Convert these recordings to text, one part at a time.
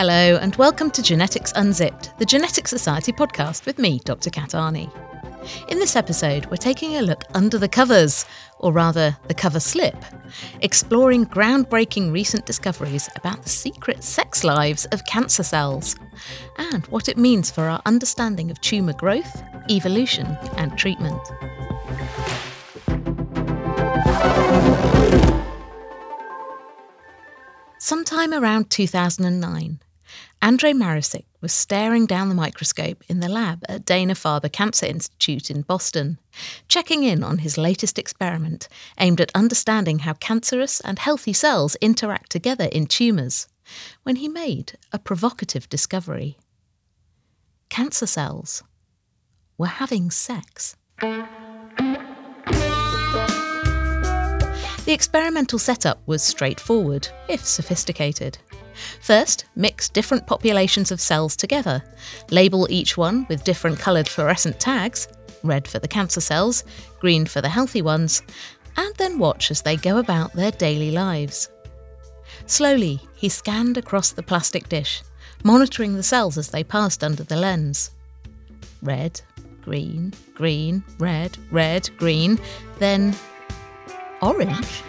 Hello, and welcome to Genetics Unzipped, the Genetic Society podcast with me, Dr. Kat Arney. In this episode, we're taking a look under the covers, or rather, the cover slip, exploring groundbreaking recent discoveries about the secret sex lives of cancer cells and what it means for our understanding of tumour growth, evolution, and treatment. Sometime around 2009, Andrej Marusyk was staring down the microscope in the lab at Dana Farber Cancer Institute in Boston, checking in on his latest experiment aimed at understanding how cancerous and healthy cells interact together in tumours, when he made a provocative discovery. Cancer cells were having sex. The experimental setup was straightforward, if sophisticated. First, mix different populations of cells together, label each one with different coloured fluorescent tags red for the cancer cells, green for the healthy ones, and then watch as they go about their daily lives. Slowly, he scanned across the plastic dish, monitoring the cells as they passed under the lens. Red, green, green, red, red, green, then orange.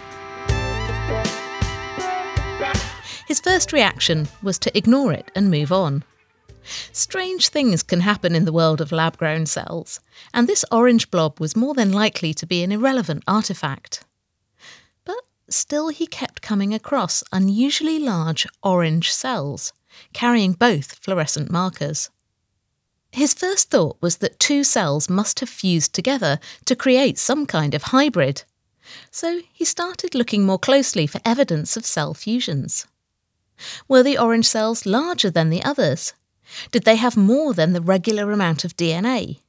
His first reaction was to ignore it and move on. Strange things can happen in the world of lab grown cells, and this orange blob was more than likely to be an irrelevant artifact. But still, he kept coming across unusually large orange cells, carrying both fluorescent markers. His first thought was that two cells must have fused together to create some kind of hybrid. So he started looking more closely for evidence of cell fusions. Were the orange cells larger than the others? Did they have more than the regular amount of DNA?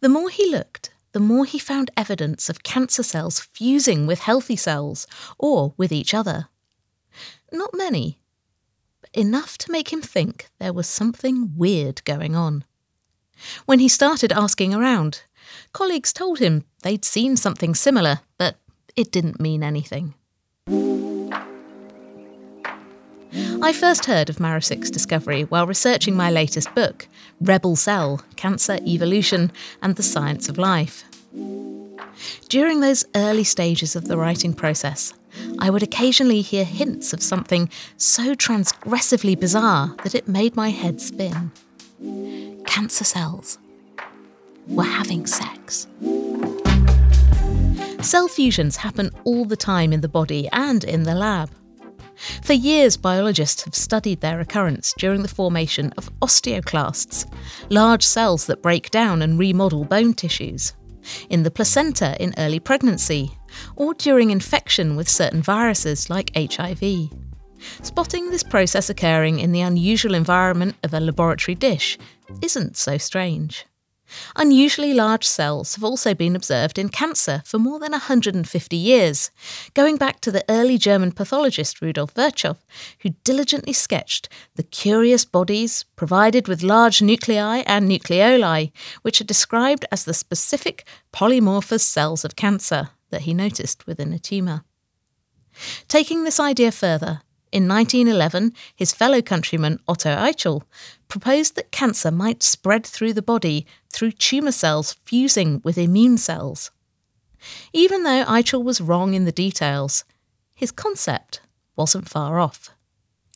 The more he looked, the more he found evidence of cancer cells fusing with healthy cells or with each other. Not many, but enough to make him think there was something weird going on. When he started asking around, colleagues told him they'd seen something similar, but it didn't mean anything. I first heard of Marusyk's discovery while researching my latest book, Rebel Cell Cancer, Evolution, and the Science of Life. During those early stages of the writing process, I would occasionally hear hints of something so transgressively bizarre that it made my head spin. Cancer cells were having sex. Cell fusions happen all the time in the body and in the lab. For years, biologists have studied their occurrence during the formation of osteoclasts, large cells that break down and remodel bone tissues, in the placenta in early pregnancy, or during infection with certain viruses like HIV. Spotting this process occurring in the unusual environment of a laboratory dish isn't so strange. Unusually large cells have also been observed in cancer for more than 150 years, going back to the early German pathologist Rudolf Virchow, who diligently sketched the curious bodies provided with large nuclei and nucleoli, which are described as the specific polymorphous cells of cancer that he noticed within a tumour. Taking this idea further, in 1911, his fellow countryman Otto Aichel proposed that cancer might spread through the body through tumour cells fusing with immune cells. Even though Aichel was wrong in the details, his concept wasn't far off.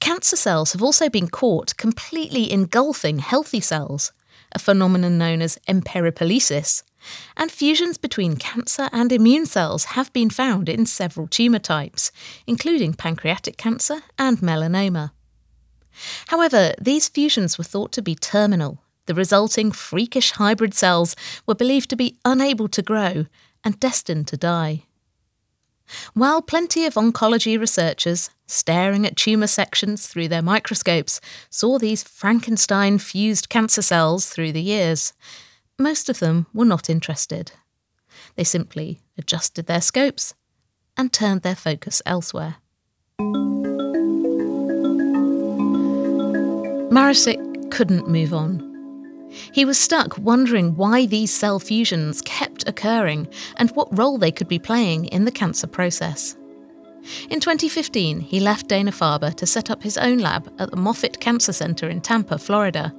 Cancer cells have also been caught completely engulfing healthy cells, a phenomenon known as emperipolesis, and fusions between cancer and immune cells have been found in several tumour types, including pancreatic cancer and melanoma. However, these fusions were thought to be terminal. The resulting freakish hybrid cells were believed to be unable to grow and destined to die. While plenty of oncology researchers, staring at tumour sections through their microscopes, saw these Frankenstein fused cancer cells through the years, most of them were not interested. They simply adjusted their scopes and turned their focus elsewhere. Marusyk couldn't move on. He was stuck wondering why these cell fusions kept occurring and what role they could be playing in the cancer process. In 2015, he left Dana Farber to set up his own lab at the Moffitt Cancer Center in Tampa, Florida,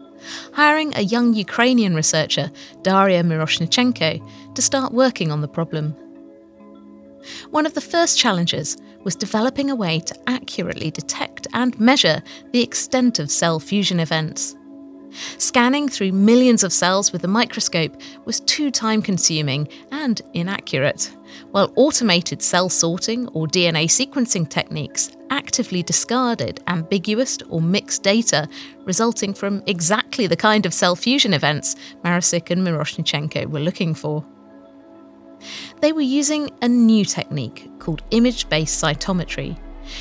hiring a young Ukrainian researcher, Daria Miroshnichenko, to start working on the problem. One of the first challenges was developing a way to accurately detect and measure the extent of cell fusion events. Scanning through millions of cells with a microscope was too time consuming and inaccurate, while automated cell sorting or DNA sequencing techniques actively discarded ambiguous or mixed data resulting from exactly the kind of cell fusion events Marusyk and Miroshnichenko were looking for. They were using a new technique called image based cytometry,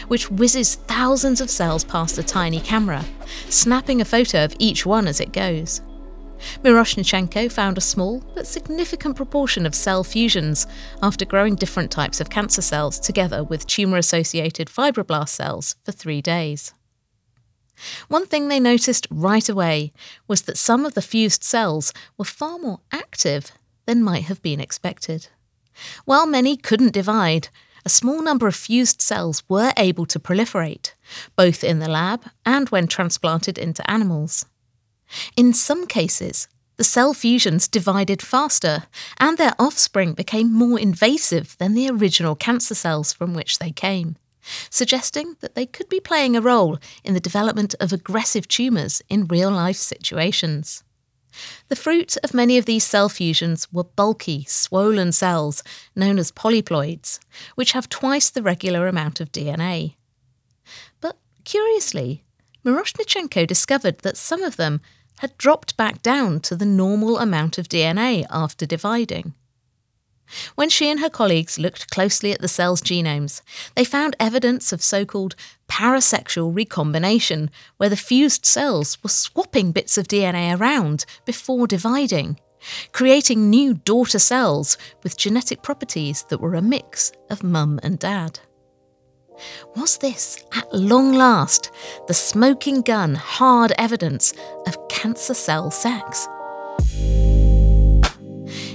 which whizzes thousands of cells past a tiny camera, snapping a photo of each one as it goes. Miroshnichenko found a small but significant proportion of cell fusions after growing different types of cancer cells together with tumour associated fibroblast cells for three days. One thing they noticed right away was that some of the fused cells were far more active than might have been expected. While many couldn't divide, a small number of fused cells were able to proliferate, both in the lab and when transplanted into animals. In some cases, the cell fusions divided faster, and their offspring became more invasive than the original cancer cells from which they came, suggesting that they could be playing a role in the development of aggressive tumours in real life situations. The fruit of many of these cell fusions were bulky, swollen cells known as polyploids, which have twice the regular amount of DNA. But curiously, Miroshnichenko discovered that some of them had dropped back down to the normal amount of DNA after dividing. When she and her colleagues looked closely at the cells' genomes, they found evidence of so called parasexual recombination, where the fused cells were swapping bits of DNA around before dividing, creating new daughter cells with genetic properties that were a mix of mum and dad. Was this, at long last, the smoking gun hard evidence of cancer cell sex?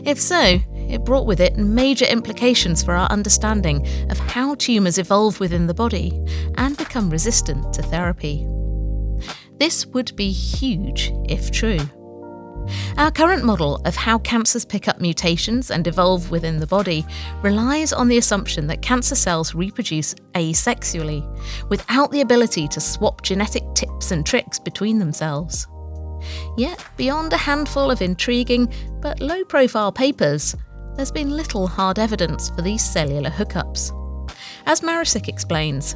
If so, it brought with it major implications for our understanding of how tumours evolve within the body and become resistant to therapy. This would be huge if true. Our current model of how cancers pick up mutations and evolve within the body relies on the assumption that cancer cells reproduce asexually, without the ability to swap genetic tips and tricks between themselves. Yet, beyond a handful of intriguing but low profile papers, there's been little hard evidence for these cellular hookups. As Marusyk explains,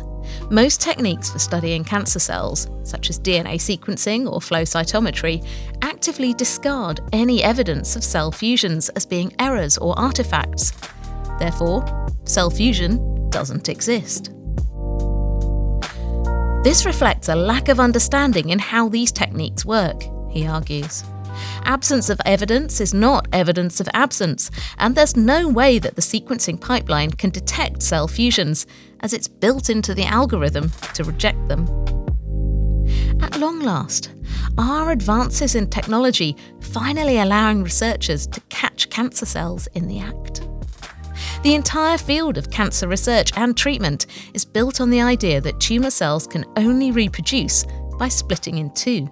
most techniques for studying cancer cells, such as DNA sequencing or flow cytometry, actively discard any evidence of cell fusions as being errors or artifacts. Therefore, cell fusion doesn't exist. This reflects a lack of understanding in how these techniques work, he argues. Absence of evidence is not evidence of absence, and there's no way that the sequencing pipeline can detect cell fusions, as it's built into the algorithm to reject them. At long last, are advances in technology finally allowing researchers to catch cancer cells in the act? The entire field of cancer research and treatment is built on the idea that tumour cells can only reproduce by splitting in two.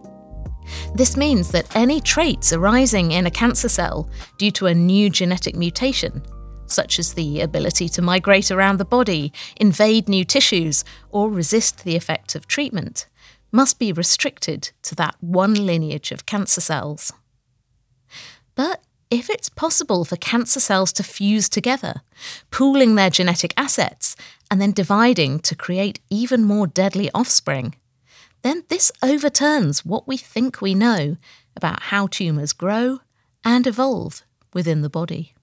This means that any traits arising in a cancer cell due to a new genetic mutation, such as the ability to migrate around the body, invade new tissues, or resist the effect of treatment, must be restricted to that one lineage of cancer cells. But if it's possible for cancer cells to fuse together, pooling their genetic assets, and then dividing to create even more deadly offspring, then this overturns what we think we know about how tumours grow and evolve within the body.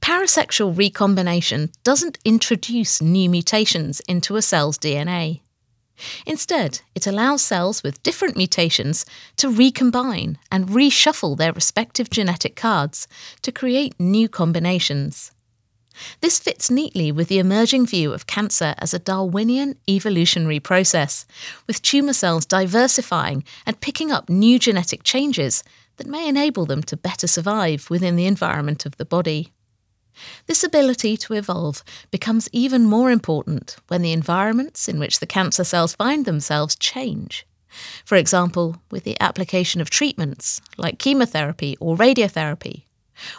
Parasexual recombination doesn't introduce new mutations into a cell's DNA. Instead, it allows cells with different mutations to recombine and reshuffle their respective genetic cards to create new combinations. This fits neatly with the emerging view of cancer as a Darwinian evolutionary process, with tumour cells diversifying and picking up new genetic changes that may enable them to better survive within the environment of the body. This ability to evolve becomes even more important when the environments in which the cancer cells find themselves change. For example, with the application of treatments like chemotherapy or radiotherapy,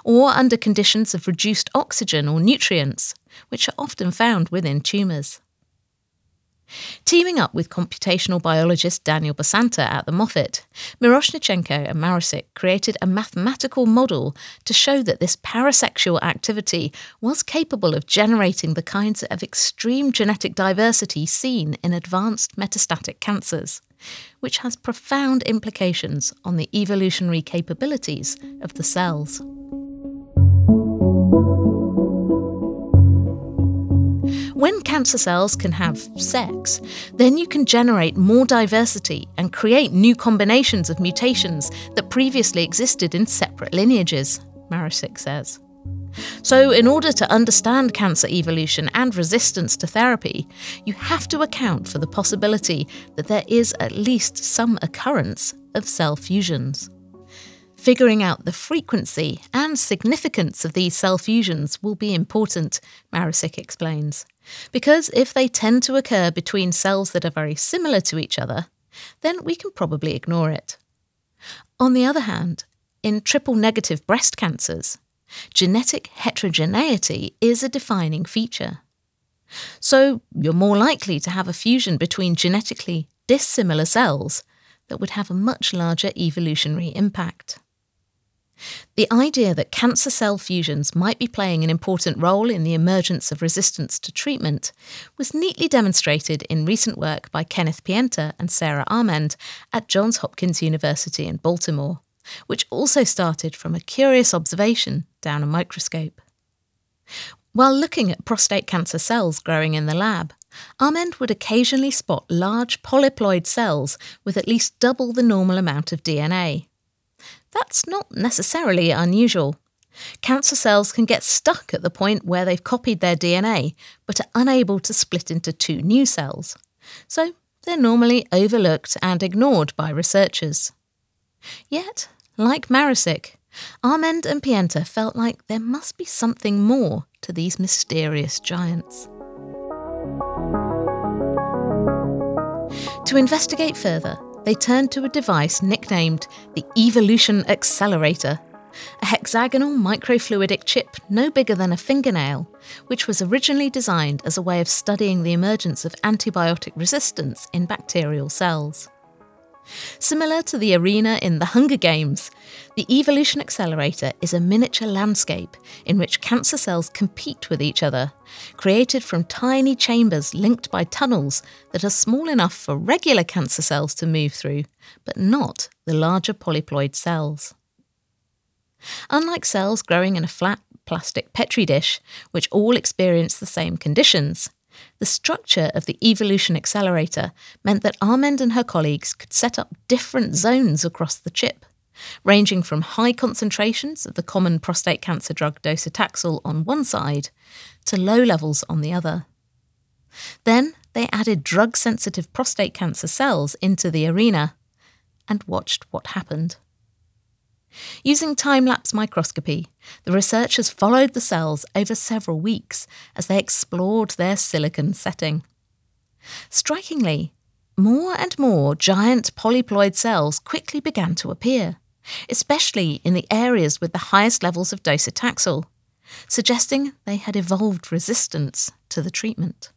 or under conditions of reduced oxygen or nutrients, which are often found within tumours. Teaming up with computational biologist Daniel Basanta at the Moffitt, Miroshnichenko and Marusyk created a mathematical model to show that this parasexual activity was capable of generating the kinds of extreme genetic diversity seen in advanced metastatic cancers, which has profound implications on the evolutionary capabilities of the cells. When cancer cells can have sex, then you can generate more diversity and create new combinations of mutations that previously existed in separate lineages, Marusyk says. So, in order to understand cancer evolution and resistance to therapy, you have to account for the possibility that there is at least some occurrence of cell fusions. Figuring out the frequency and significance of these cell fusions will be important, Marusyk explains, because if they tend to occur between cells that are very similar to each other, then we can probably ignore it. On the other hand, in triple negative breast cancers, genetic heterogeneity is a defining feature. So you're more likely to have a fusion between genetically dissimilar cells that would have a much larger evolutionary impact. The idea that cancer cell fusions might be playing an important role in the emergence of resistance to treatment was neatly demonstrated in recent work by Kenneth Pienta and Sarah Amend at Johns Hopkins University in Baltimore, which also started from a curious observation down a microscope. While looking at prostate cancer cells growing in the lab, Amend would occasionally spot large polyploid cells with at least double the normal amount of DNA. That's not necessarily unusual. Cancer cells can get stuck at the point where they've copied their DNA but are unable to split into two new cells. So they're normally overlooked and ignored by researchers. Yet, like Marusyk, Amend and Pienta felt like there must be something more to these mysterious giants. To investigate further, they turned to a device nicknamed the Evolution Accelerator, a hexagonal microfluidic chip no bigger than a fingernail, which was originally designed as a way of studying the emergence of antibiotic resistance in bacterial cells. Similar to the arena in the Hunger Games, the Evolution Accelerator is a miniature landscape in which cancer cells compete with each other, created from tiny chambers linked by tunnels that are small enough for regular cancer cells to move through, but not the larger polyploid cells. Unlike cells growing in a flat plastic petri dish, which all experience the same conditions, the structure of the evolution accelerator meant that Amend and her colleagues could set up different zones across the chip, ranging from high concentrations of the common prostate cancer drug docetaxel on one side to low levels on the other. Then they added drug sensitive prostate cancer cells into the arena and watched what happened. Using time lapse microscopy, the researchers followed the cells over several weeks as they explored their silicon setting. Strikingly, more and more giant polyploid cells quickly began to appear, especially in the areas with the highest levels of docetaxel, suggesting they had evolved resistance to the treatment.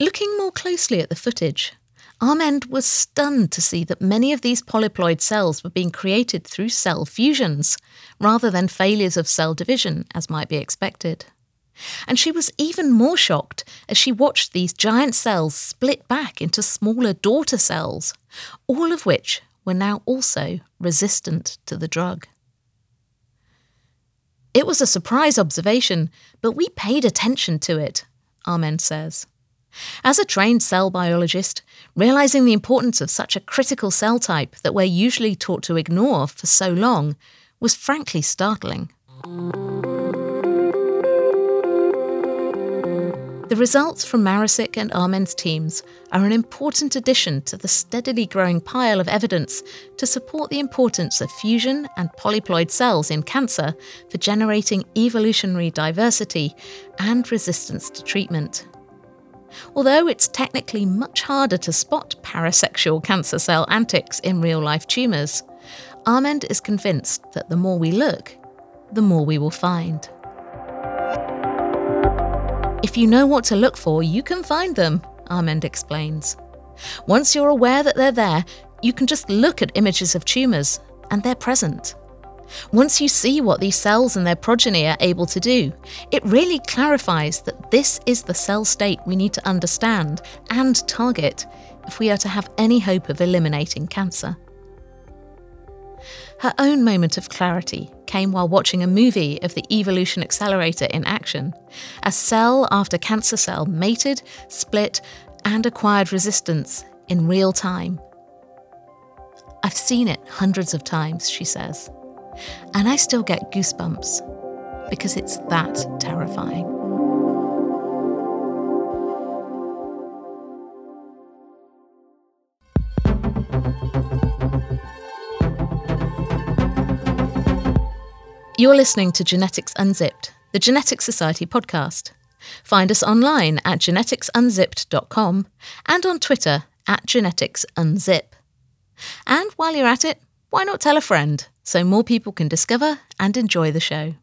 Looking more closely at the footage, Amend was stunned to see that many of these polyploid cells were being created through cell fusions, rather than failures of cell division, as might be expected. And she was even more shocked as she watched these giant cells split back into smaller daughter cells, all of which were now also resistant to the drug. It was a surprise observation, but we paid attention to it, Amend says. As a trained cell biologist, realizing the importance of such a critical cell type that we're usually taught to ignore for so long was frankly startling. The results from Marusyk and Amend's teams are an important addition to the steadily growing pile of evidence to support the importance of fusion and polyploid cells in cancer for generating evolutionary diversity and resistance to treatment. Although it's technically much harder to spot parasexual cancer cell antics in real life tumours, Amend is convinced that the more we look, the more we will find. If you know what to look for, you can find them, Amend explains. Once you're aware that they're there, you can just look at images of tumours, and they're present. Once you see what these cells and their progeny are able to do, it really clarifies that this is the cell state we need to understand and target if we are to have any hope of eliminating cancer. Her own moment of clarity came while watching a movie of the evolution accelerator in action, as cell after cancer cell mated, split, and acquired resistance in real time. I've seen it hundreds of times, she says, and I still get goosebumps because it's that terrifying. You're listening to Genetics Unzipped, the Genetics Society podcast. Find us online at geneticsunzipped.com and on Twitter at geneticsunzip. And while you're at it, why not tell a friend so more people can discover and enjoy the show?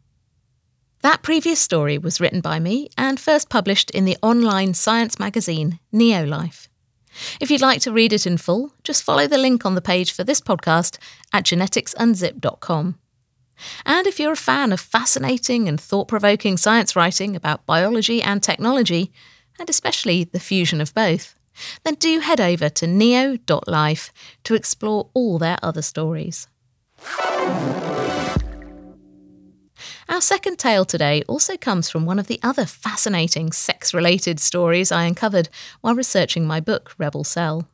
That previous story was written by me and first published in the online science magazine Neolife. If you'd like to read it in full, just follow the link on the page for this podcast at geneticsunzip.com. And if you're a fan of fascinating and thought provoking science writing about biology and technology, and especially the fusion of both, then do head over to neo.life to explore all their other stories. Our second tale today also comes from one of the other fascinating sex related stories I uncovered while researching my book, Rebel Cell.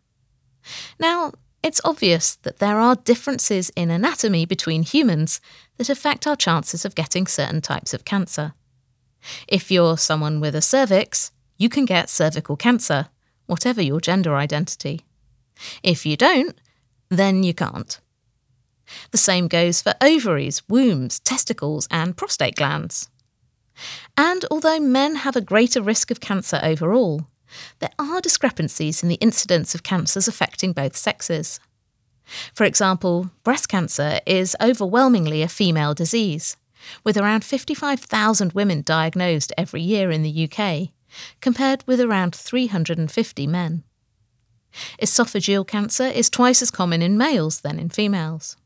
Now, it's obvious that there are differences in anatomy between humans that affect our chances of getting certain types of cancer. If you're someone with a cervix, you can get cervical cancer, whatever your gender identity. If you don't, then you can't. The same goes for ovaries, wombs, testicles, and prostate glands. And although men have a greater risk of cancer overall, there are discrepancies in the incidence of cancers affecting both sexes. For example, breast cancer is overwhelmingly a female disease, with around 55,000 women diagnosed every year in the UK, compared with around 350 men. Esophageal cancer is twice as common in males than in females.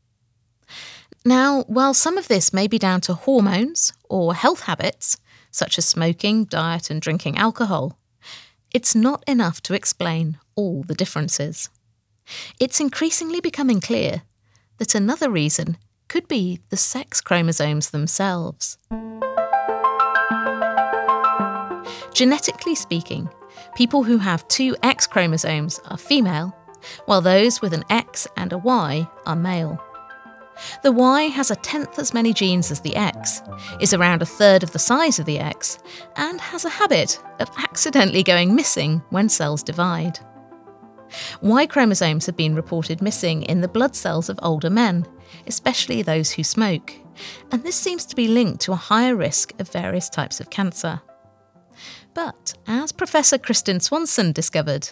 Now, while some of this may be down to hormones or health habits, such as smoking, diet, and drinking alcohol, it's not enough to explain all the differences. It's increasingly becoming clear that another reason could be the sex chromosomes themselves. Genetically speaking, people who have two X chromosomes are female, while those with an X and a Y are male. The Y has a tenth as many genes as the X, is around a third of the size of the X, and has a habit of accidentally going missing when cells divide. Y chromosomes have been reported missing in the blood cells of older men, especially those who smoke, and this seems to be linked to a higher risk of various types of cancer. But as Professor Kristin Swanson discovered,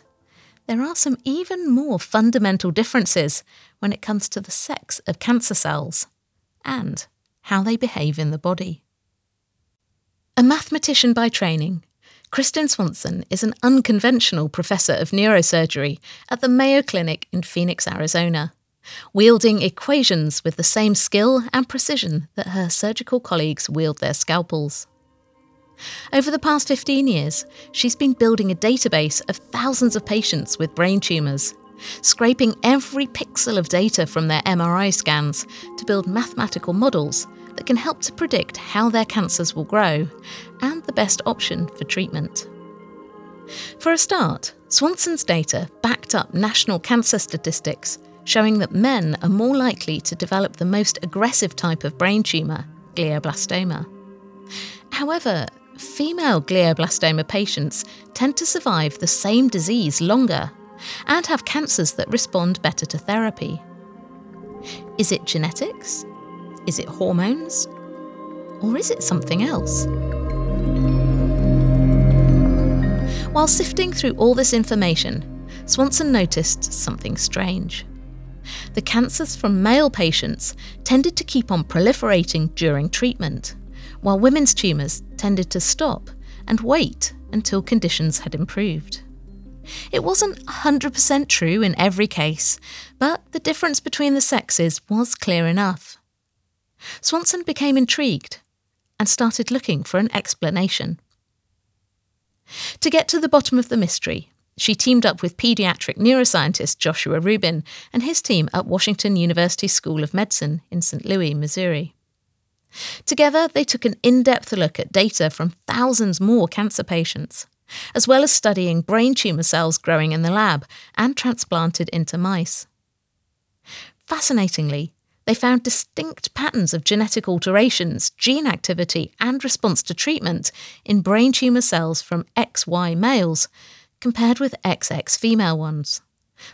there are some even more fundamental differences when it comes to the sex of cancer cells and how they behave in the body. A mathematician by training, Kristin Swanson is an unconventional professor of neurosurgery at the Mayo Clinic in Phoenix, Arizona, wielding equations with the same skill and precision that her surgical colleagues wield their scalpels. Over the past 15 years, she's been building a database of thousands of patients with brain tumours, scraping every pixel of data from their MRI scans to build mathematical models that can help to predict how their cancers will grow and the best option for treatment. For a start, Swanson's data backed up national cancer statistics showing that men are more likely to develop the most aggressive type of brain tumour, glioblastoma. However, female glioblastoma patients tend to survive the same disease longer and have cancers that respond better to therapy. Is it genetics? Is it hormones? Or is it something else? While sifting through all this information, Swanson noticed something strange. The cancers from male patients tended to keep on proliferating during treatment, while women's tumours tended to stop and wait until conditions had improved. It wasn't 100% true in every case, but the difference between the sexes was clear enough. Swanson became intrigued and started looking for an explanation. To get to the bottom of the mystery, she teamed up with paediatric neuroscientist Joshua Rubin and his team at Washington University School of Medicine in St. Louis, Missouri. Together, they took an in depth look at data from thousands more cancer patients, as well as studying brain tumour cells growing in the lab and transplanted into mice. Fascinatingly, they found distinct patterns of genetic alterations, gene activity, and response to treatment in brain tumour cells from XY males compared with XX female ones,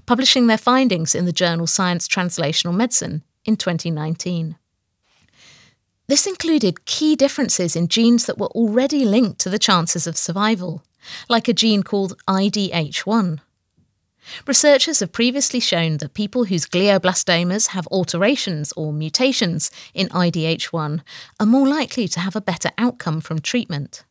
publishing their findings in the journal Science Translational Medicine in 2019. This included key differences in genes that were already linked to the chances of survival, like a gene called IDH1. Researchers have previously shown that people whose glioblastomas have alterations or mutations in IDH1 are more likely to have a better outcome from treatment.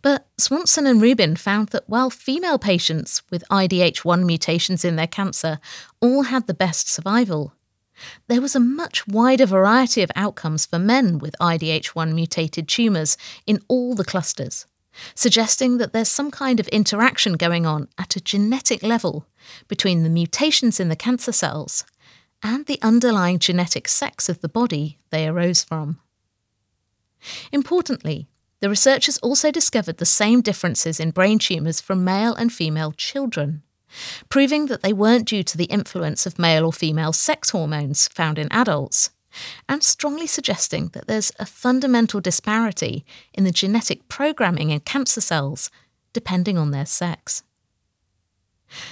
But Swanson and Rubin found that while female patients with IDH1 mutations in their cancer all had the best survival, there was a much wider variety of outcomes for men with IDH1 mutated tumours in all the clusters suggesting that there's some kind of interaction going on at a genetic level between the mutations in the cancer cells and the underlying genetic sex of the body they arose from. Importantly, the researchers also discovered the same differences in brain tumours from male and female children, proving that they weren't due to the influence of male or female sex hormones found in adults, and strongly suggesting that there's a fundamental disparity in the genetic programming in cancer cells depending on their sex.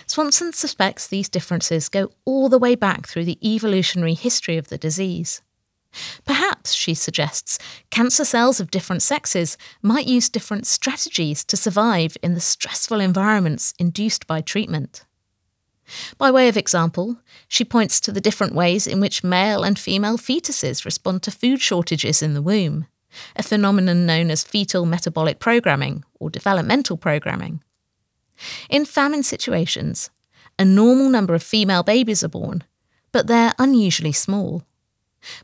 Swanson suspects these differences go all the way back through the evolutionary history of the disease. Perhaps, she suggests, cancer cells of different sexes might use different strategies to survive in the stressful environments induced by treatment. By way of example, she points to the different ways in which male and female fetuses respond to food shortages in the womb, a phenomenon known as fetal metabolic programming or developmental programming. In famine situations, a normal number of female babies are born, but they're unusually small.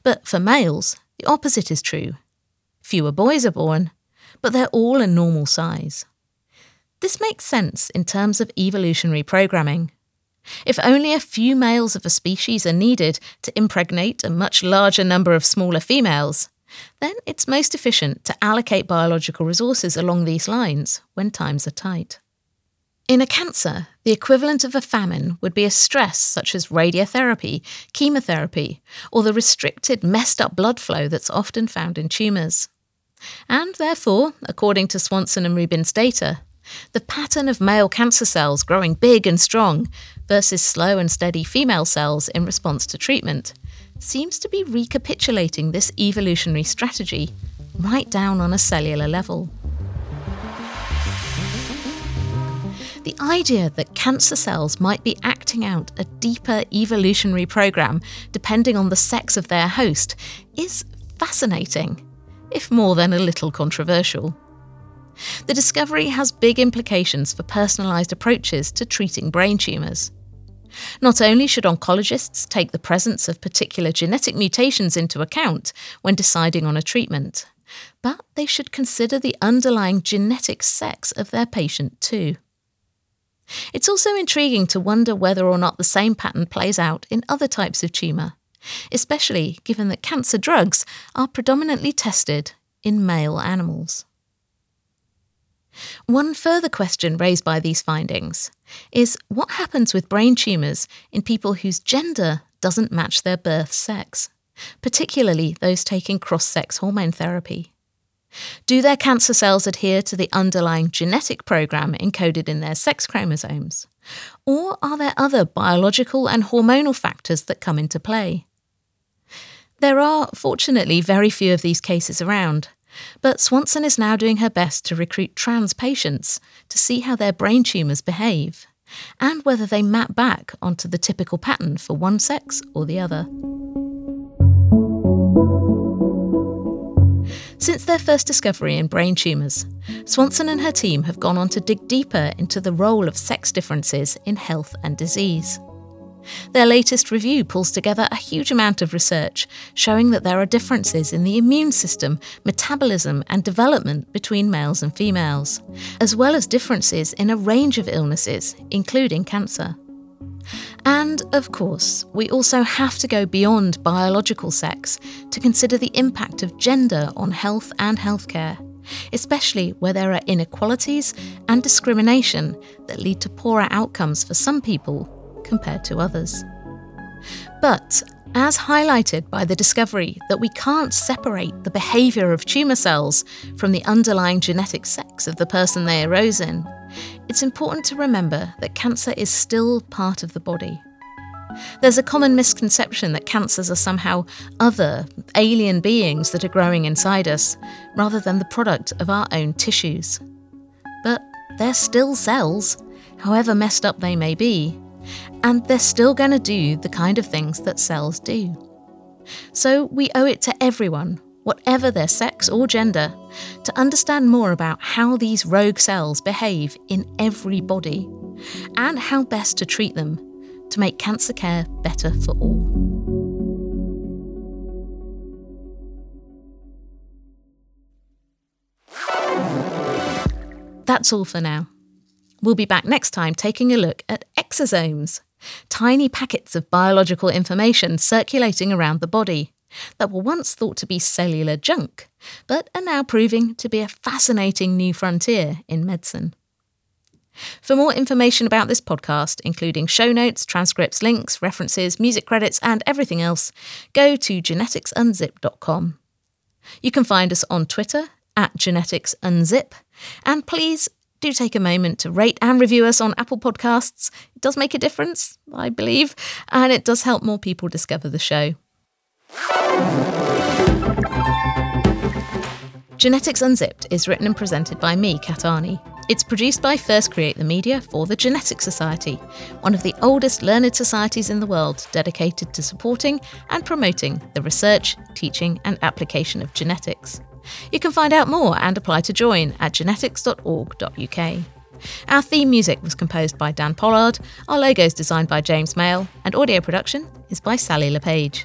But for males, the opposite is true. Fewer boys are born, but they're all a normal size. This makes sense in terms of evolutionary programming. If only a few males of a species are needed to impregnate a much larger number of smaller females, then it's most efficient to allocate biological resources along these lines when times are tight. In a cancer, the equivalent of a famine would be a stress such as radiotherapy, chemotherapy, or the restricted, messed up blood flow that's often found in tumours. And therefore, according to Swanson and Rubin's data, the pattern of male cancer cells growing big and strong versus slow and steady female cells in response to treatment seems to be recapitulating this evolutionary strategy right down on a cellular level. The idea that cancer cells might be acting out a deeper evolutionary program depending on the sex of their host is fascinating, if more than a little controversial. The discovery has big implications for personalised approaches to treating brain tumours. Not only should oncologists take the presence of particular genetic mutations into account when deciding on a treatment, but they should consider the underlying genetic sex of their patient too. It's also intriguing to wonder whether or not the same pattern plays out in other types of tumour, especially given that cancer drugs are predominantly tested in male animals. One further question raised by these findings is what happens with brain tumours in people whose gender doesn't match their birth sex, particularly those taking cross sex hormone therapy? Do their cancer cells adhere to the underlying genetic program encoded in their sex chromosomes? Or are there other biological and hormonal factors that come into play? There are, fortunately, very few of these cases around, but Swanson is now doing her best to recruit trans patients to see how their brain tumours behave and whether they map back onto the typical pattern for one sex or the other. Since their first discovery in brain tumours, Swanson and her team have gone on to dig deeper into the role of sex differences in health and disease. Their latest review pulls together a huge amount of research showing that there are differences in the immune system, metabolism, and development between males and females, as well as differences in a range of illnesses, including cancer. And, of course, we also have to go beyond biological sex to consider the impact of gender on health and healthcare, especially where there are inequalities and discrimination that lead to poorer outcomes for some people compared to others. But, as highlighted by the discovery that we can't separate the behaviour of tumour cells from the underlying genetic sex of the person they arose in, it's important to remember that cancer is still part of the body. There's a common misconception that cancers are somehow other, alien beings that are growing inside us, rather than the product of our own tissues. But they're still cells, however messed up they may be, and they're still going to do the kind of things that cells do. So we owe it to everyone, whatever their sex or gender, to understand more about how these rogue cells behave in every body and how best to treat them to make cancer care better for all. That's all for now. We'll be back next time taking a look at exosomes, tiny packets of biological information circulating around the body that were once thought to be cellular junk, but are now proving to be a fascinating new frontier in medicine. For more information about this podcast, including show notes, transcripts, links, references, music credits, and everything else, go to geneticsunzip.com. You can find us on Twitter at geneticsunzip, and please do take a moment to rate and review us on Apple Podcasts. It does make a difference, I believe, and it does help more people discover the show. Genetics Unzipped is written and presented by me, Kat Arney. It's produced by First Create the Media for the Genetics Society, one of the oldest learned societies in the world dedicated to supporting and promoting the research, teaching, and application of genetics. You can find out more and apply to join at genetics.org.uk. Our theme music was composed by Dan Pollard, our logo is designed by James Mail, and audio production is by Sally LePage.